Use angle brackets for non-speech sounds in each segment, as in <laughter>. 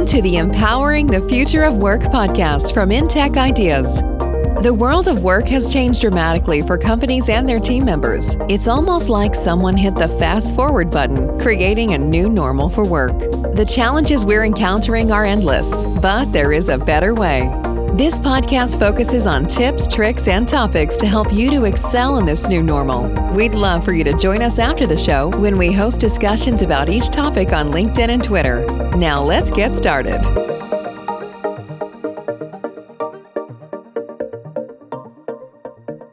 Welcome to the Empowering the Future of Work podcast from InTech Ideas. The world of work has changed dramatically for companies and their team members. It's almost like someone hit the fast forward button, creating a new normal for work. The challenges we're encountering are endless, but there is a better way. This podcast focuses on tips, tricks, and topics to help you to excel in this new normal. We'd love for you to join us after the show when we host discussions about each topic on LinkedIn and Twitter. Now, let's get started.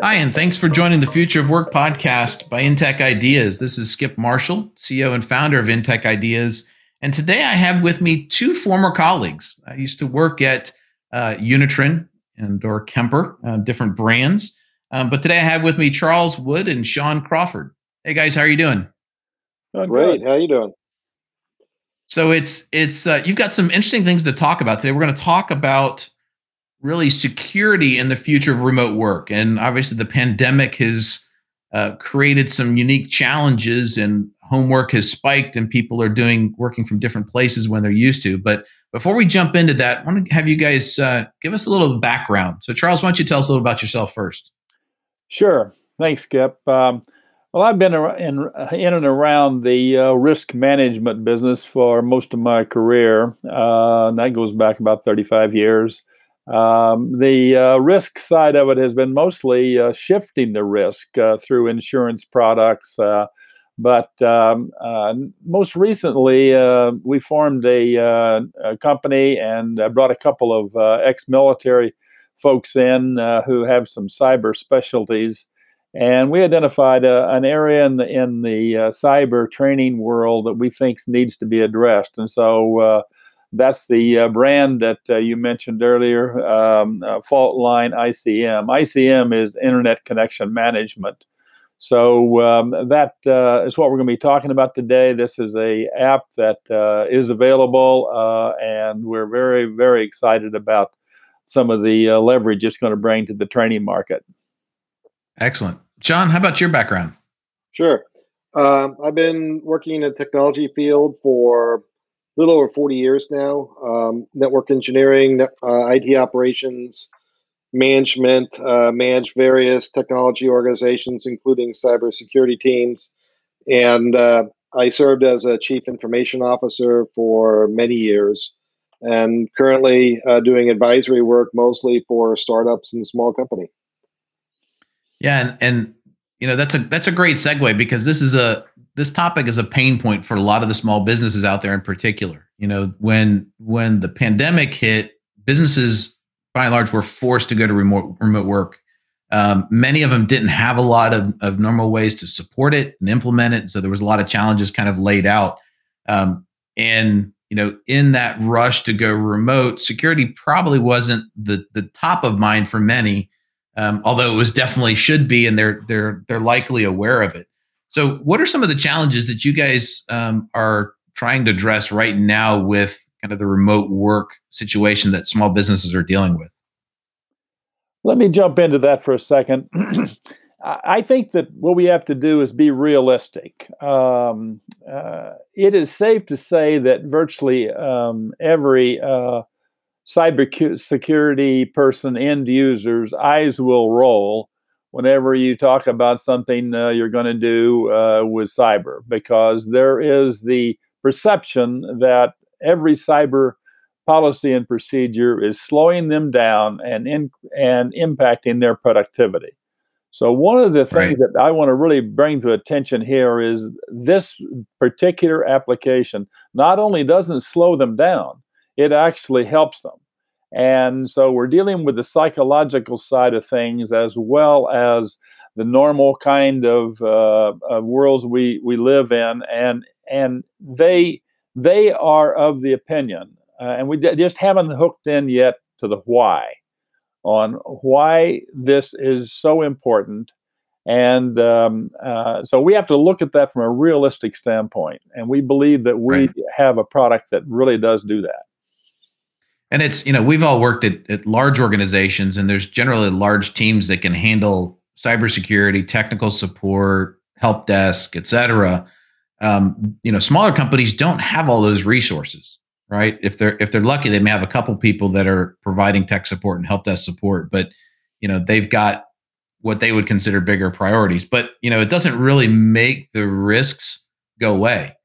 Hi, and thanks for joining the Future of Work podcast by InTech Ideas. This is Skip Marshall, CEO and founder of InTech Ideas. And today I have with me two former colleagues. I used to work at uh, Unitrin and or Kemper, uh, different brands. Um, but today I have with me Charles Wood and Sean Crawford. Hey guys, how are you doing? Doing Great. Good. How you doing? So it's it's uh, you've got some interesting things to talk about today. We're going to talk about really security in the future of remote work, and obviously the pandemic has uh, created some unique challenges, and homework has spiked, and people are doing working from different places when they're used to. But before we jump into that, I want to have you guys uh, give us a little background. So, Charles, why don't you tell us a little about yourself first? Sure. Thanks, Skip. Um, well, I've been in, in and around the uh, risk management business for most of my career. Uh, that goes back about 35 years. Um, the uh, risk side of it has been mostly uh, shifting the risk uh, through insurance products uh, but um, uh, most recently, uh, we formed a, uh, a, company and brought a couple of uh, ex military folks in uh, who have some cyber specialties. And we identified uh, an area in the, in the cyber training world that we think needs to be addressed. And so that's the brand that you mentioned earlier, um, Faultline ICM. ICM is Internet Connection Management. So um, that uh, is what we're going to be talking about today. This is a app that uh, is available, uh, and we're very very excited about some of the uh, leverage it's going to bring to the training market. Excellent, John. How about your background? Sure, um, I've been working in the technology field for a little over forty years now. Um, network engineering, uh, IT operations management, uh, manage various technology organizations, including cybersecurity teams. And uh, I served as a chief information officer for many years and currently uh, doing advisory work mostly for startups and small company. Yeah, and, and you know that's a that's a great segue because this is a this topic is a pain point for a lot of the small businesses out there in particular. You know, when when the pandemic hit, businesses by and large were forced to go to remote remote work. Um, many of them didn't have a lot of, of normal ways to support it and implement it. So there was a lot of challenges kind of laid out. Um, and you know, in that rush to go remote, security probably wasn't the the top of mind for many. Um, although it was definitely should be, and they're they're they're likely aware of it. So, what are some of the challenges that you guys um, are trying to address right now with kind of the remote work situation that small businesses are dealing with? Let me jump into that for a second. <clears throat> I think that what we have to do is be realistic. Um, uh, it is safe to say that virtually um, every uh, person, end users, eyes will roll whenever you talk about something uh, you're going to do uh, with cyber, because there is the perception that every cyber policy and procedure is slowing them down and in, and impacting their productivity. So one of the things right. that I want to really bring to attention here is this particular application not only doesn't slow them down, it actually helps them. And so we're dealing with the psychological side of things as well as the normal kind of, uh, of worlds we, we live in, and and they they are of the opinion, uh, and we d- just haven't hooked in yet to the why on why this is so important. And um, uh, so we have to look at that from a realistic standpoint. And we believe that we right. have a product that really does do that. And it's, you know, we've all worked at, at large organizations, and there's generally large teams that can handle cybersecurity, technical support, help desk, et cetera um, you know, smaller companies don't have all those resources. right? If they're if they're lucky, they may have a couple people that are providing tech support and help desk support, but you know they've got what they would consider bigger priorities. But you know it doesn't really make the risks go away,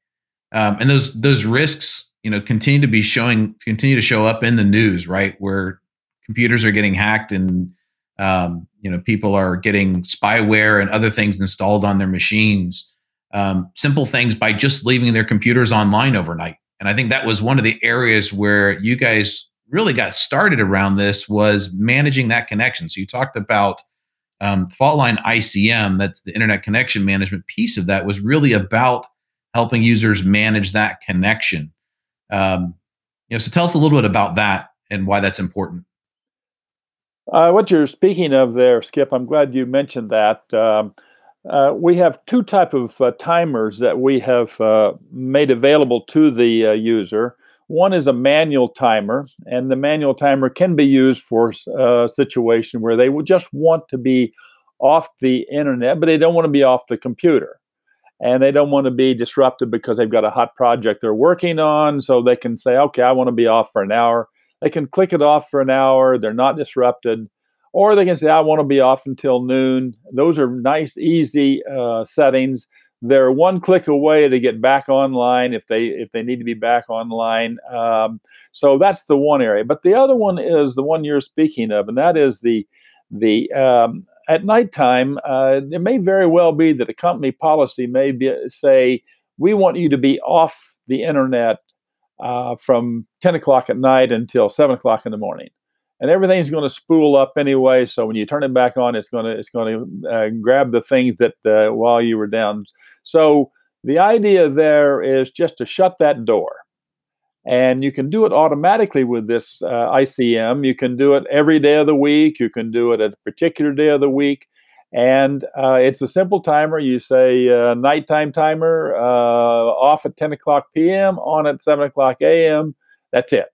um, and those those risks you know continue to be showing continue to show up in the news, right? Where computers are getting hacked and um, you know people are getting spyware and other things installed on their machines. Um, simple things by just leaving their computers online overnight and I think that was one of the areas where you guys really got started around this was managing that connection. So you talked about um, Faultline ICM, that's the internet connection management piece of that, was really about helping users manage that connection. Um, you know, so tell us a little bit about that and why that's important. Uh, what you're speaking of there, Skip, I'm glad you mentioned that. Um, uh, we have two type of uh, timers that we have uh, made available to the uh, user. One is a manual timer, and the manual timer can be used for a uh, situation where they would just want to be off the internet, but they don't want to be off the computer. And they don't want to be disrupted because they've got a hot project they're working on. So they can say, okay, I want to be off for an hour. They can click it off for an hour. They're not disrupted or they can say, I want to be off until noon. Those are nice, easy uh, settings. They're one click away to get back online if they if they need to be back online. Um, so that's the one area. But the other one is the one you're speaking of, and that is the the um, at nighttime. Uh, it may very well be that a company policy may be, say we want you to be off the internet uh, from 10 o'clock at night until 7 o'clock in the morning and everything's going to spool up anyway. So when you turn it back on, it's going to it's going to uh, grab the things that uh, while you were down. So the idea there is just to shut that door, and you can do it automatically with this uh, ICM. You can do it every day of the week. You can do it at a particular day of the week. And uh, it's a simple timer. You say uh, nighttime timer, uh, off at 10 o'clock p.m., on at 7 o'clock a.m. That's it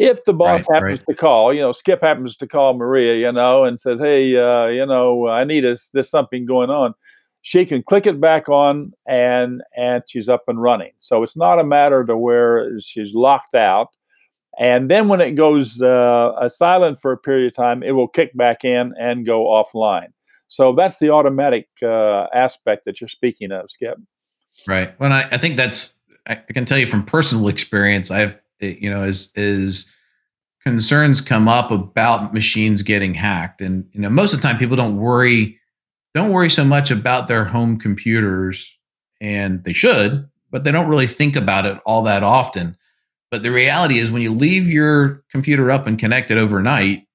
if the boss right, happens right. to call, you know, Skip happens to call Maria, you know, and says, "Hey, uh, you know, I need a, there's something going on," she can click it back on, and and she's up and running. So it's not a matter to where she's locked out. And then when it goes uh, silent for a period of time, it will kick back in and go offline. So that's the automatic uh, aspect that you're speaking of, Skip. Right. Well, I, I think that's I can tell you from personal experience. I've you know, as as concerns come up about machines getting hacked, and you know, most of the time people don't worry don't worry so much about their home computers, and they should, but they don't really think about it all that often. But the reality is, when you leave your computer up and connected overnight,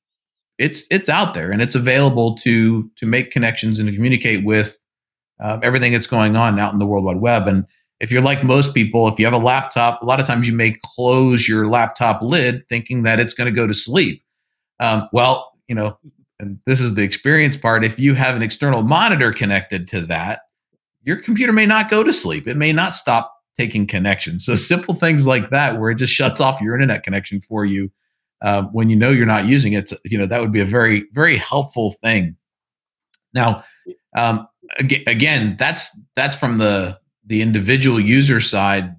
it's it's out there and it's available to to make connections and to communicate with uh, everything that's going on out in the World Wide Web. And if you're like most people, if you have a laptop, a lot of times you may close your laptop lid thinking that it's going to go to sleep. Um, well, you know, and this is the experience part. If you have an external monitor connected to that, your computer may not go to sleep. It may not stop taking connections. So simple things like that, where it just shuts off your internet connection for you uh, when you know you're not using it. You know that would be a very very helpful thing. Now, um, again, that's that's from the the individual user side,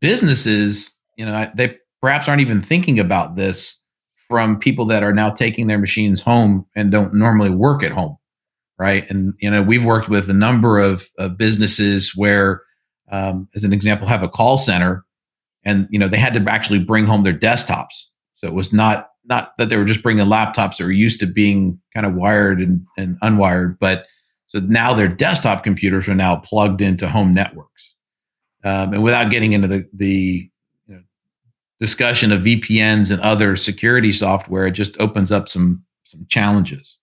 businesses, you know, they perhaps aren't even thinking about this from people that are now taking their machines home and don't normally work at home, right? And you know, we've worked with a number of, of businesses where, um, as an example, have a call center, and you know, they had to actually bring home their desktops. So it was not not that they were just bringing laptops that were used to being kind of wired and, and unwired, but so now their desktop computers are now plugged into home networks. Um, and without getting into the, the you know, discussion of VPNs and other security software, it just opens up some some challenges.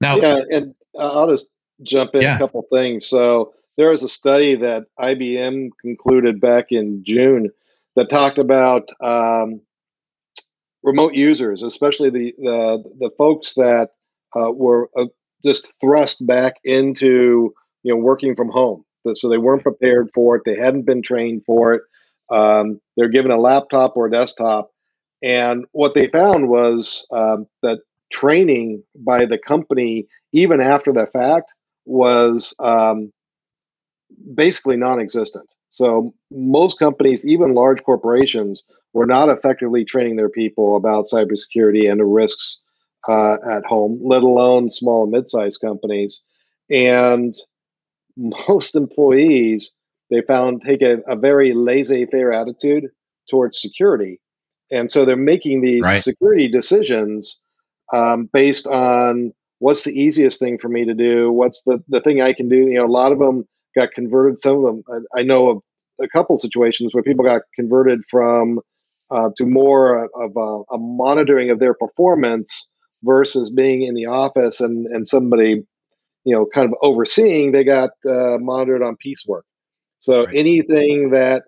Now, yeah, and I'll just jump in yeah. a couple things. So there was a study that IBM concluded back in June that talked about um, remote users, especially the the, the folks that uh, were uh, just thrust back into you know working from home. So they weren't prepared for it. They hadn't been trained for it. Um, they're given a laptop or a desktop, and what they found was um, that training by the company, even after the fact, was um, basically non-existent. So most companies, even large corporations, were not effectively training their people about cybersecurity and the risks uh, at home, let alone small and mid-sized companies. And most employees, they found, take a, a very laissez-faire attitude towards security, and so they're making these right. security decisions um, based on what's the easiest thing for me to do, what's the the thing I can do. You know, a lot of them got converted. Some of them, I, I know of a couple situations where people got converted from uh, to more of a, a, monitoring of their performance versus being in the office and and somebody you know kind of overseeing they got uh, monitored on piecework so right. anything that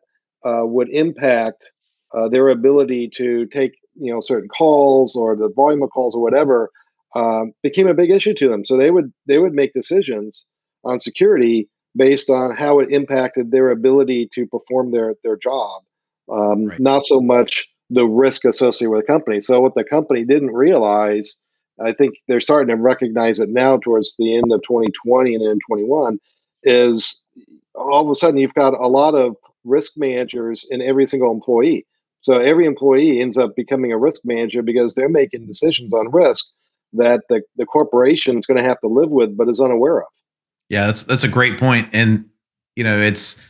uh, would impact uh, their ability to take you know certain calls or the volume of calls or whatever um, became a big issue to them so they would they would make decisions on security based on how it impacted their ability to perform their their job, um, right. not so much the risk associated with the company. So what the company didn't realize, I think they're starting to recognize it now towards the end of 2020 and in 21, is all of a sudden you've got a lot of risk managers in every single employee. So every employee ends up becoming a risk manager because they're making decisions on risk that the, the corporation is going to have to live with but is unaware of. Yeah, that's that's a great point, and you know, it's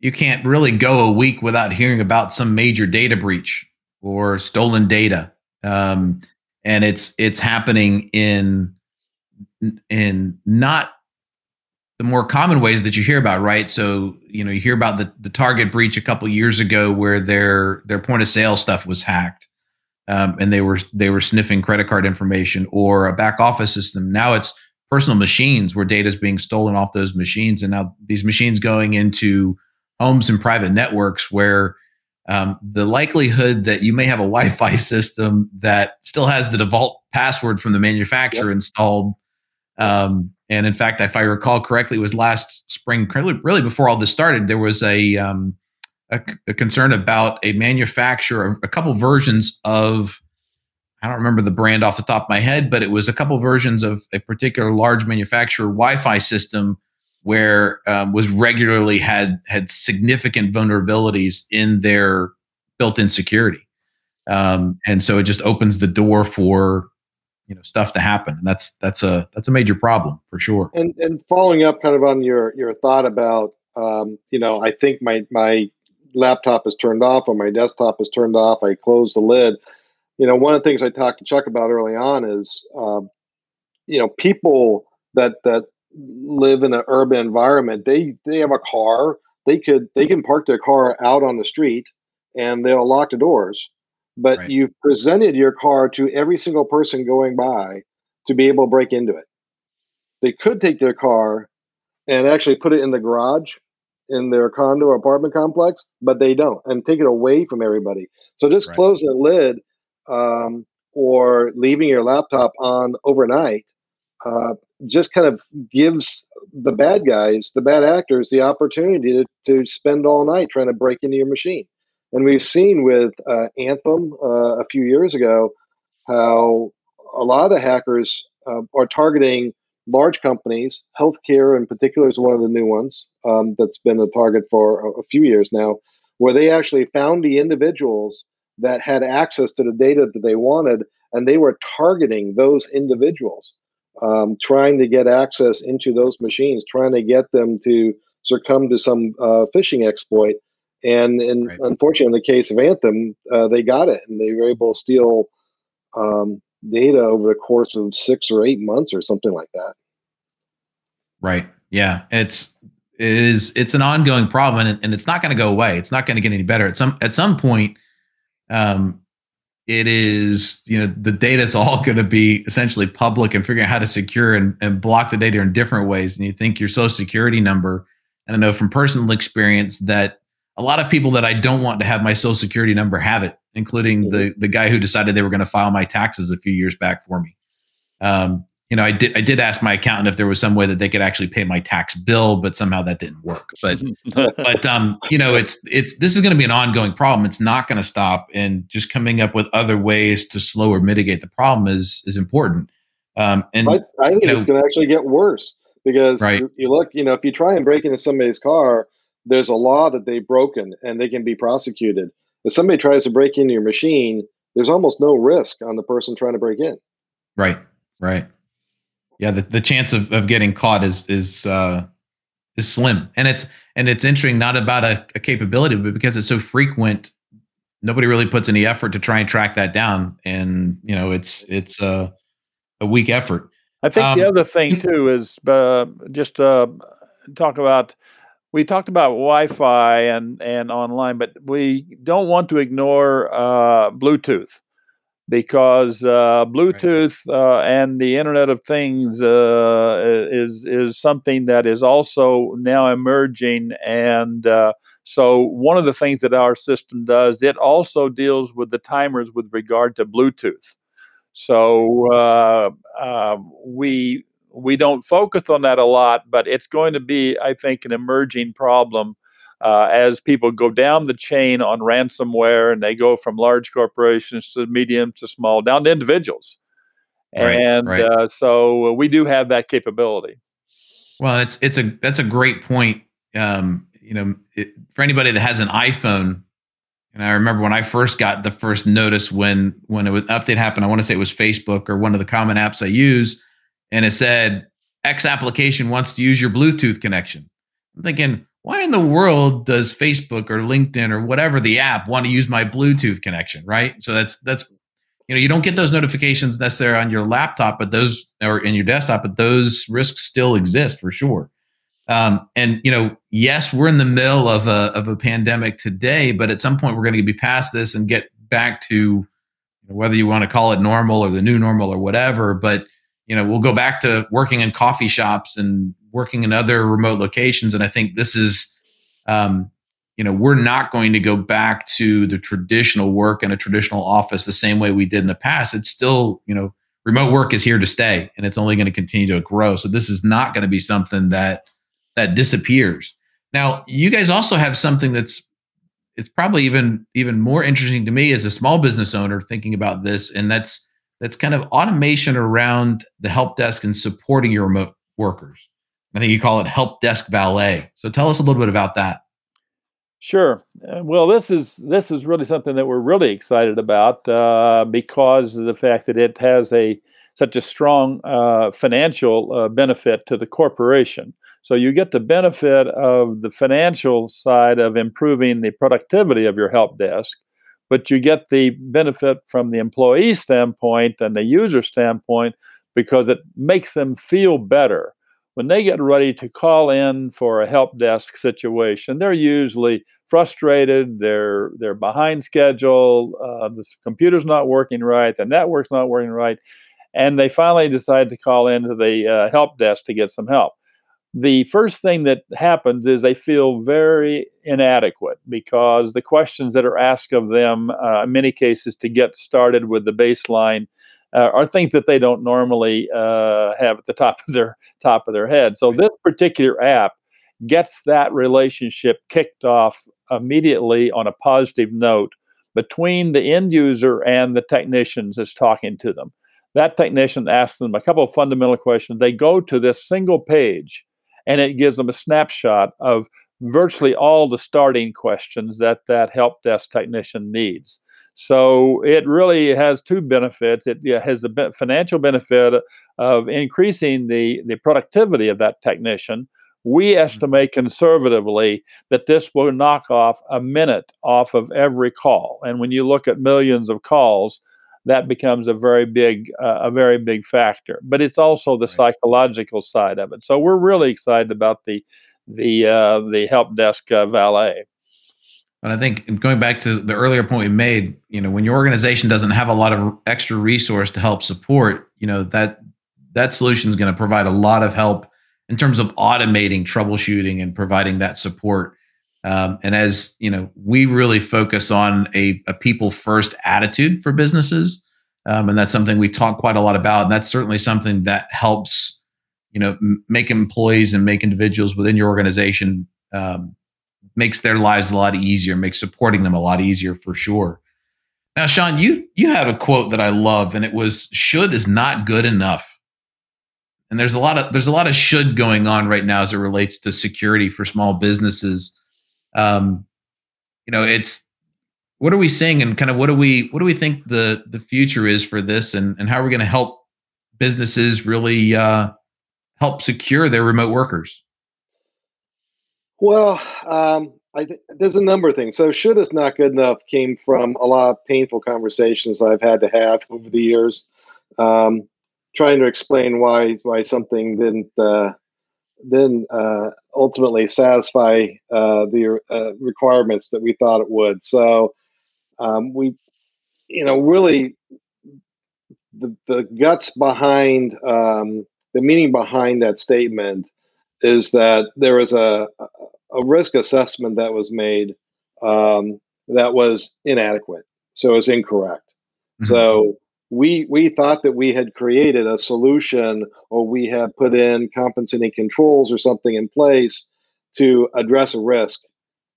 you can't really go a week without hearing about some major data breach or stolen data, um, and it's it's happening in in not the more common ways that you hear about, right? So you know, you hear about the the Target breach a couple years ago, where their their point of sale stuff was hacked, um, and they were they were sniffing credit card information or a back office system. Now it's personal machines where data is being stolen off those machines, and now these machines going into homes and private networks where um, the likelihood that you may have a Wi-Fi system that still has the default password from the manufacturer yep. installed. Um, and in fact, if I recall correctly, it was last spring, really before all this started, there was a, um, a, a concern about a manufacturer, a couple versions of I don't remember the brand off the top of my head, but it was a couple versions of a particular large manufacturer Wi-Fi system where um, was regularly had had significant vulnerabilities in their built-in security, um, and so it just opens the door for you know stuff to happen, and that's that's a that's a major problem for sure. And and following up kind of on your your thought about um, you know I think my my laptop is turned off or my desktop is turned off. I close the lid you know, one of the things I talked to Chuck about early on is, um, you know, people that that live in an urban environment, they they have a car, they could they can park their car out on the street, and they'll lock the doors. But right. you've presented your car to every single person going by to be able to break into it. They could take their car and actually put it in the garage in their condo or apartment complex, but they don't and take it away from everybody. So just right. close the lid um, or leaving your laptop on overnight uh, just kind of gives the bad guys, the bad actors, the opportunity to, to spend all night trying to break into your machine. And we've seen with uh, Anthem uh, a few years ago how a lot of the hackers uh, are targeting large companies. Healthcare, in particular, is one of the new ones um, that's been a target for a, a few years now, where they actually found the individuals that had access to the data that they wanted, and they were targeting those individuals, um, trying to get access into those machines, trying to get them to succumb to some uh, phishing exploit. And, and right. unfortunately, in the case of Anthem, uh, they got it, and they were able to steal um, data over the course of six or eight months or something like that. Right. Yeah. It's it is it's an ongoing problem and, and it's not going to go away. It's not going to get any better. At some at some point, um, it is you know the data is all <laughs> going to be essentially public and figuring out how to secure and, and block the data in different ways and you think your social security number and i know from personal experience that a lot of people that i don't want to have my social security number have it including mm-hmm. the the guy who decided they were going to file my taxes a few years back for me um, you know, I did I did ask my accountant if there was some way that they could actually pay my tax bill, but somehow that didn't work. But <laughs> but um, you know, it's it's this is going to be an ongoing problem. It's not going to stop, and just coming up with other ways to slow or mitigate the problem is is important. Um, and I, I think you know, it's going to actually get worse because right. you, you look, you know, if you try and break into somebody's car, there's a law that they've broken and they can be prosecuted. If somebody tries to break into your machine, there's almost no risk on the person trying to break in. Right, right. Yeah, the, the chance of, of getting caught is is uh, is slim, and it's and it's interesting not about a, a capability, but because it's so frequent, nobody really puts any effort to try and track that down, and you know it's it's a a weak effort. I think um, the other thing too is uh, just uh, talk about we talked about Wi-Fi and and online, but we don't want to ignore uh, Bluetooth because uh, Bluetooth uh, and the Internet of Things uh, is is something that is also now emerging, and uh, so one of the things that our system does, it also deals with the timers with regard to Bluetooth. So uh, um, we we don't focus on that a lot, but it's going to be, I think, an emerging problem uh, as people go down the chain on ransomware and they go from large corporations to medium to small down to individuals. Right, and right. Uh, so we do have that capability. Well, it's it's a that's a great point. Um, you know, it, for anybody that has an iPhone, and I remember when I first got the first notice when when an update happened. I want to say it was Facebook or one of the common apps I use, and it said X application wants to use your Bluetooth connection. I'm thinking, why in the world does Facebook or LinkedIn or whatever the app want to use my Bluetooth connection, right? So that's that's you know you don't get those notifications necessarily on your laptop, but those or in your desktop, but those risks still exist for sure. Um, and you know, yes, we're in the middle of a of a pandemic today, but at some point we're going to be past this and get back to whether you want to call it normal or the new normal or whatever. But you know, we'll go back to working in coffee shops and working in other remote locations. And I think this is, um, you know, we're not going to go back to the traditional work in a traditional office the same way we did in the past. It's still, you know, remote work is here to stay and it's only going to continue to grow. So this is not going to be something that that disappears. Now, you guys also have something that's it's probably even even more interesting to me as a small business owner thinking about this and that's that's kind of automation around the help desk and supporting your remote workers. I think you call it help desk valet. So tell us a little bit about that. Sure. Uh, well, this is this is really something that we're really excited about uh, because of the fact that it has a such a strong uh, financial uh, benefit to the corporation. So you get the benefit of the financial side of improving the productivity of your help desk, but you get the benefit from the employee standpoint and the user standpoint because it makes them feel better when they get ready to call in for a help desk situation, they're usually frustrated. They're they're behind schedule. Uh, the computer's not working right. The network's not working right, and they finally decide to call into the uh, help desk to get some help. The first thing that happens is they feel very inadequate because the questions that are asked of them, uh, in many cases, to get started with the baseline uh, are things that they don't normally uh, have at the top of their top of their head. So this particular app gets that relationship kicked off immediately on a positive note between the end user and the technicians that's talking to them. That technician asks them a couple of fundamental questions. They go to this single page and it gives them a snapshot of virtually all the starting questions that that help desk technician needs. So it really has two benefits. It has the financial benefit of increasing the, the productivity of that technician. We mm-hmm. estimate conservatively that this will knock off a minute off of every call. And when you look at millions of calls, that becomes a very big uh, a very big factor. But it's also the right. psychological side of it. So we're really excited about the the uh, the help desk uh, valet. But I think going back to the earlier point we made, you know, when your organization doesn't have a lot of extra resource to help support, you know, that that solution is going to provide a lot of help in terms of automating troubleshooting and providing that support. Um, and as you know, we really focus on a, a people first attitude for businesses, um, and that's something we talk quite a lot about. And that's certainly something that helps, you know, m- make employees and make individuals within your organization um, makes their lives a lot easier, makes supporting them a lot easier for sure. Now, Sean, you you had a quote that I love, and it was "should is not good enough." And there's a lot of there's a lot of should going on right now as it relates to security for small businesses. um, you know, it's what are we seeing and kind of what do we what do we think the the future is for this and and how are we going to help businesses really uh, help secure their remote workers? Well, um, th- there's a number of things. So, should is not good enough came from a lot of painful conversations I've had to have over the years, um, trying to explain why why something didn't uh, uh, ultimately satisfy uh, the uh, requirements that we thought it would. So, um, we, you know, really the the guts behind um, the meaning behind that statement is that there was a a risk assessment that was made um, that was inadequate, so it was incorrect. Mm-hmm. So we we thought that we had created a solution, or we had put in compensating controls or something in place to address a risk,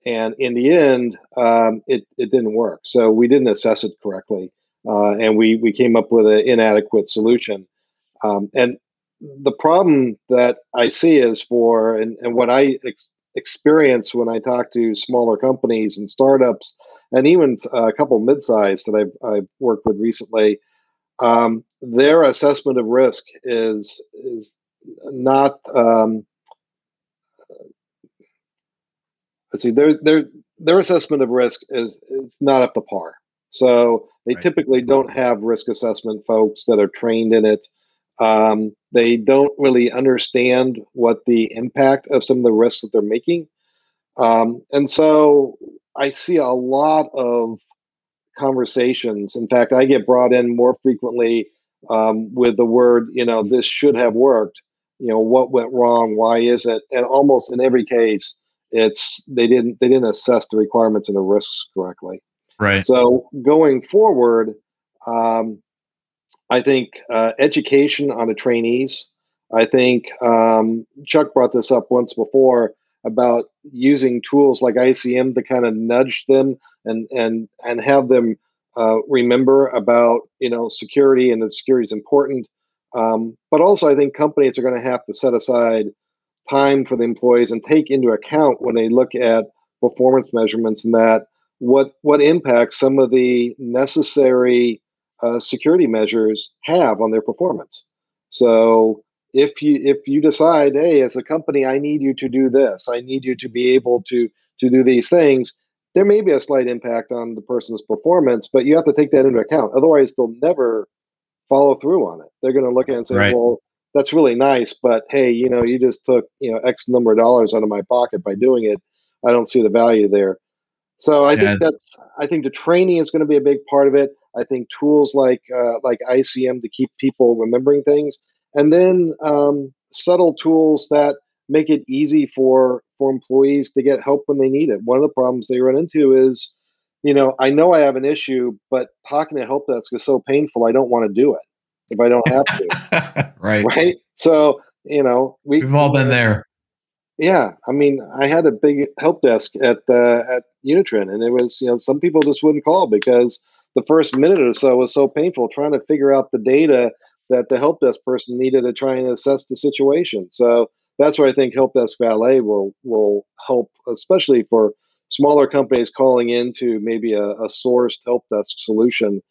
and in the end, um, it it didn't work. So we didn't assess it correctly, uh, and we we came up with an inadequate solution. Um, and the problem that I see is for and, and what I ex- experience when I talk to smaller companies and startups, and even a couple mid-sized that I've, I've worked with recently, um, their assessment of risk is is not. Um, let's see, their their their assessment of risk is is not up to par. So they right. typically don't have risk assessment folks that are trained in it. Um, they don't really understand what the impact of some of the risks that they're making. Um, and so I see a lot of conversations. In fact, I get brought in more frequently um, with the word, you know, this should have worked. You know, what went wrong? Why is it? And almost in every case, it's they didn't they didn't assess the requirements and the risks correctly. Right. So going forward, um, I think uh, education on the trainees. I think um, Chuck brought this up once before about using tools like ICM to kind of nudge them and and and have them uh, remember about you know security and that security is important. Um, but also, I think companies are going to have to set aside time for the employees and take into account when they look at performance measurements and that what what impact some of the necessary uh, security measures have on their performance. So if you if you decide, hey, as a company, I need you to do this, I need you to be able to to do these things, there may be a slight impact on the person's performance, but you have to take that into account. Otherwise, they'll never follow through on it. They're going to look at it and say, right. well, that's really nice, but hey, you know, you just took you know X number of dollars out of my pocket by doing it. I don't see the value there. So I yeah. think that's I think the training is going to be a big part of it. I think tools like uh, like ICM to keep people remembering things, and then um, subtle tools that make it easy for for employees to get help when they need it. One of the problems they run into is, you know, I know I have an issue, but talking to help desk is so painful. I don't want to do it if I don't have to. <laughs> right. Right. So you know, we, have all been there. Yeah, I mean, I had a big help desk at uh, at Unitrin, and it was you know some people just wouldn't call because the first minute or so was so painful trying to figure out the data that the help desk person needed to try and assess the situation. So that's where I think Help Desk Valet will will help, especially for smaller companies calling into maybe a, a sourced help desk solution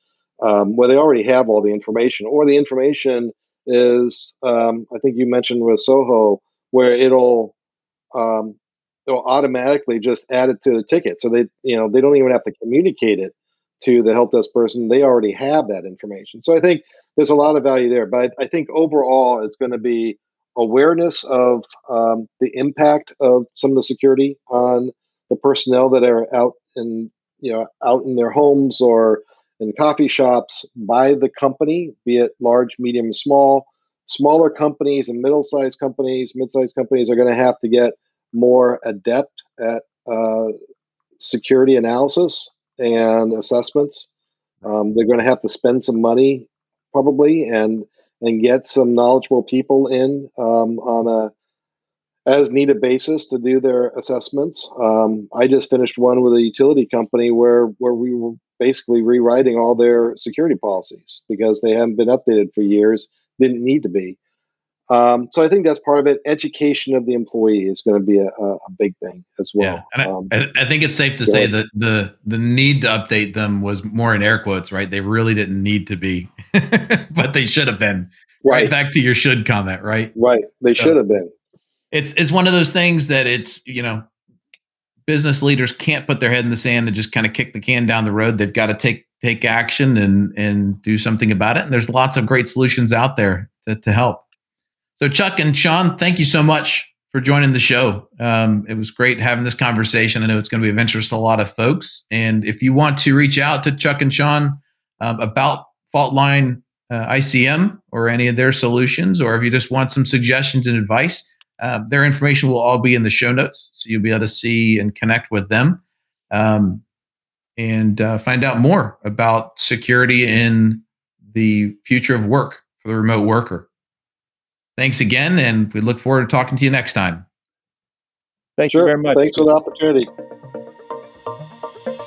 um, where they already have all the information, or the information is um, I think you mentioned with Zoho where it'll um, it'll automatically just add it to the ticket, so they you know they don't even have to communicate it to the help desk person, they already have that information. So I think there's a lot of value there. But I think overall, it's going to be awareness of um, the impact of some of the security on the personnel that are out in you know out in their homes or in coffee shops by the company, be it large, medium, small. Smaller companies and middle-sized companies, mid-sized companies are going to have to get more adept at uh, security analysis and assessments. Um, they're going to have to spend some money probably and and get some knowledgeable people in um, on a as needed basis to do their assessments. Um, I just finished one with a utility company where where we were basically rewriting all their security policies because they haven't been updated for years, didn't need to be. Um, so I think that's part of it. Education of the employee is going to be a, a, big thing as well. Yeah. And um, I, I, think it's safe to say that the the need to update them was more in air quotes, right? They really didn't need to be, <laughs> but they should have been. Right. right. Back to your should comment, right? Right. They so should have been. It's it's one of those things that it's you know business leaders can't put their head in the sand and just kind of kick the can down the road. They've got to take take action and and do something about it. And there's lots of great solutions out there to, to help. So Chuck and Sean, thank you so much for joining the show. Um, it was great having this conversation. I know it's going to be of interest to a lot of folks. And if you want to reach out to Chuck and Sean um, about Faultline uh, ICM or any of their solutions, or if you just want some suggestions and advice, uh, their information will all be in the show notes. So you'll be able to see and connect with them. Um, and uh, find out more about security in the future of work for the remote worker. Thanks again, and we look forward to talking to you next time. Thank sure. you very much. Thanks for the opportunity.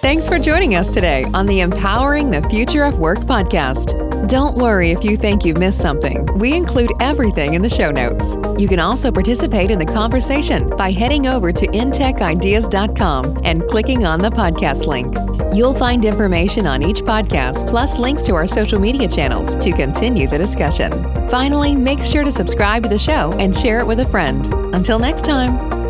Thanks for joining us today on the Empowering the Future of Work podcast. Don't worry if you think you've missed something. We include everything in the show notes. You can also participate in the conversation by heading over to intechideas.com and clicking on the podcast link. You'll find information on each podcast plus links to our social media channels to continue the discussion. Finally, make sure to subscribe to the show and share it with a friend. Until next time.